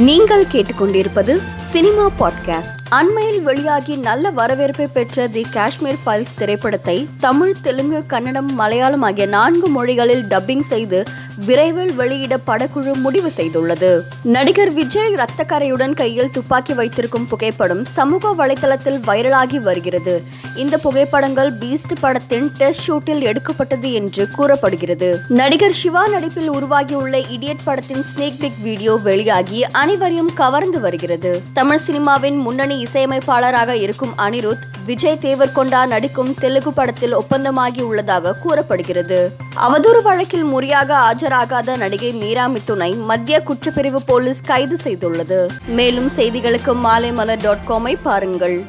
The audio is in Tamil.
நீங்கள் கேட்டுக்கொண்டிருப்பது சினிமா பாட்காஸ்ட். அண்மையில் வெளியாகி நல்ல வரவேற்பை பெற்ற தி காஷ்மீர் ஃபைல்ஸ் திரைப்படத்தை தமிழ் தெலுங்கு கன்னடம் மலையாளம் ஆகிய நான்கு மொழிகளில் டப்பிங் செய்து விரைவில் வெளியிட படக்குழு முடிவு செய்துள்ளது. நடிகர் விஜய் ரத்தக்கரையுடன் கையில் துப்பாக்கி வைத்திருக்கும் புகைப்படம் சமூக வலைதளத்தில் வைரலாகி வருகிறது. இந்த புகைப்படங்கள் பீஸ்ட் படத்தின் டெஸ்ட் ஷூட்டில் எடுக்கப்பட்டது என்று கூறப்படுகிறது. நடிகர் சிவா நடிப்பில் உருவாகியுள்ள இடியட் படத்தின் ஸ்னேக் பிக் வீடியோ வெளியாகி அனைவரையும் கவர்ந்து வருகிறது. தமிழ் சினிமாவின் முன்னணி இசையமைப்பாளராக இருக்கும் அனிருத் விஜய் தேவர்கொண்டா நடிக்கும் தெலுங்கு படத்தில் ஒப்பந்தமாகி உள்ளதாக கூறப்படுகிறது. அவதூறு வழக்கில் முறையாக ஆஜராகாத நடிகை மீரா மிதுனை மத்திய குற்றப்பிரிவு போலீஸ் கைது செய்துள்ளது. மேலும் செய்திகளுக்கு மாலைமலர் டாட் காமை பாருங்கள்.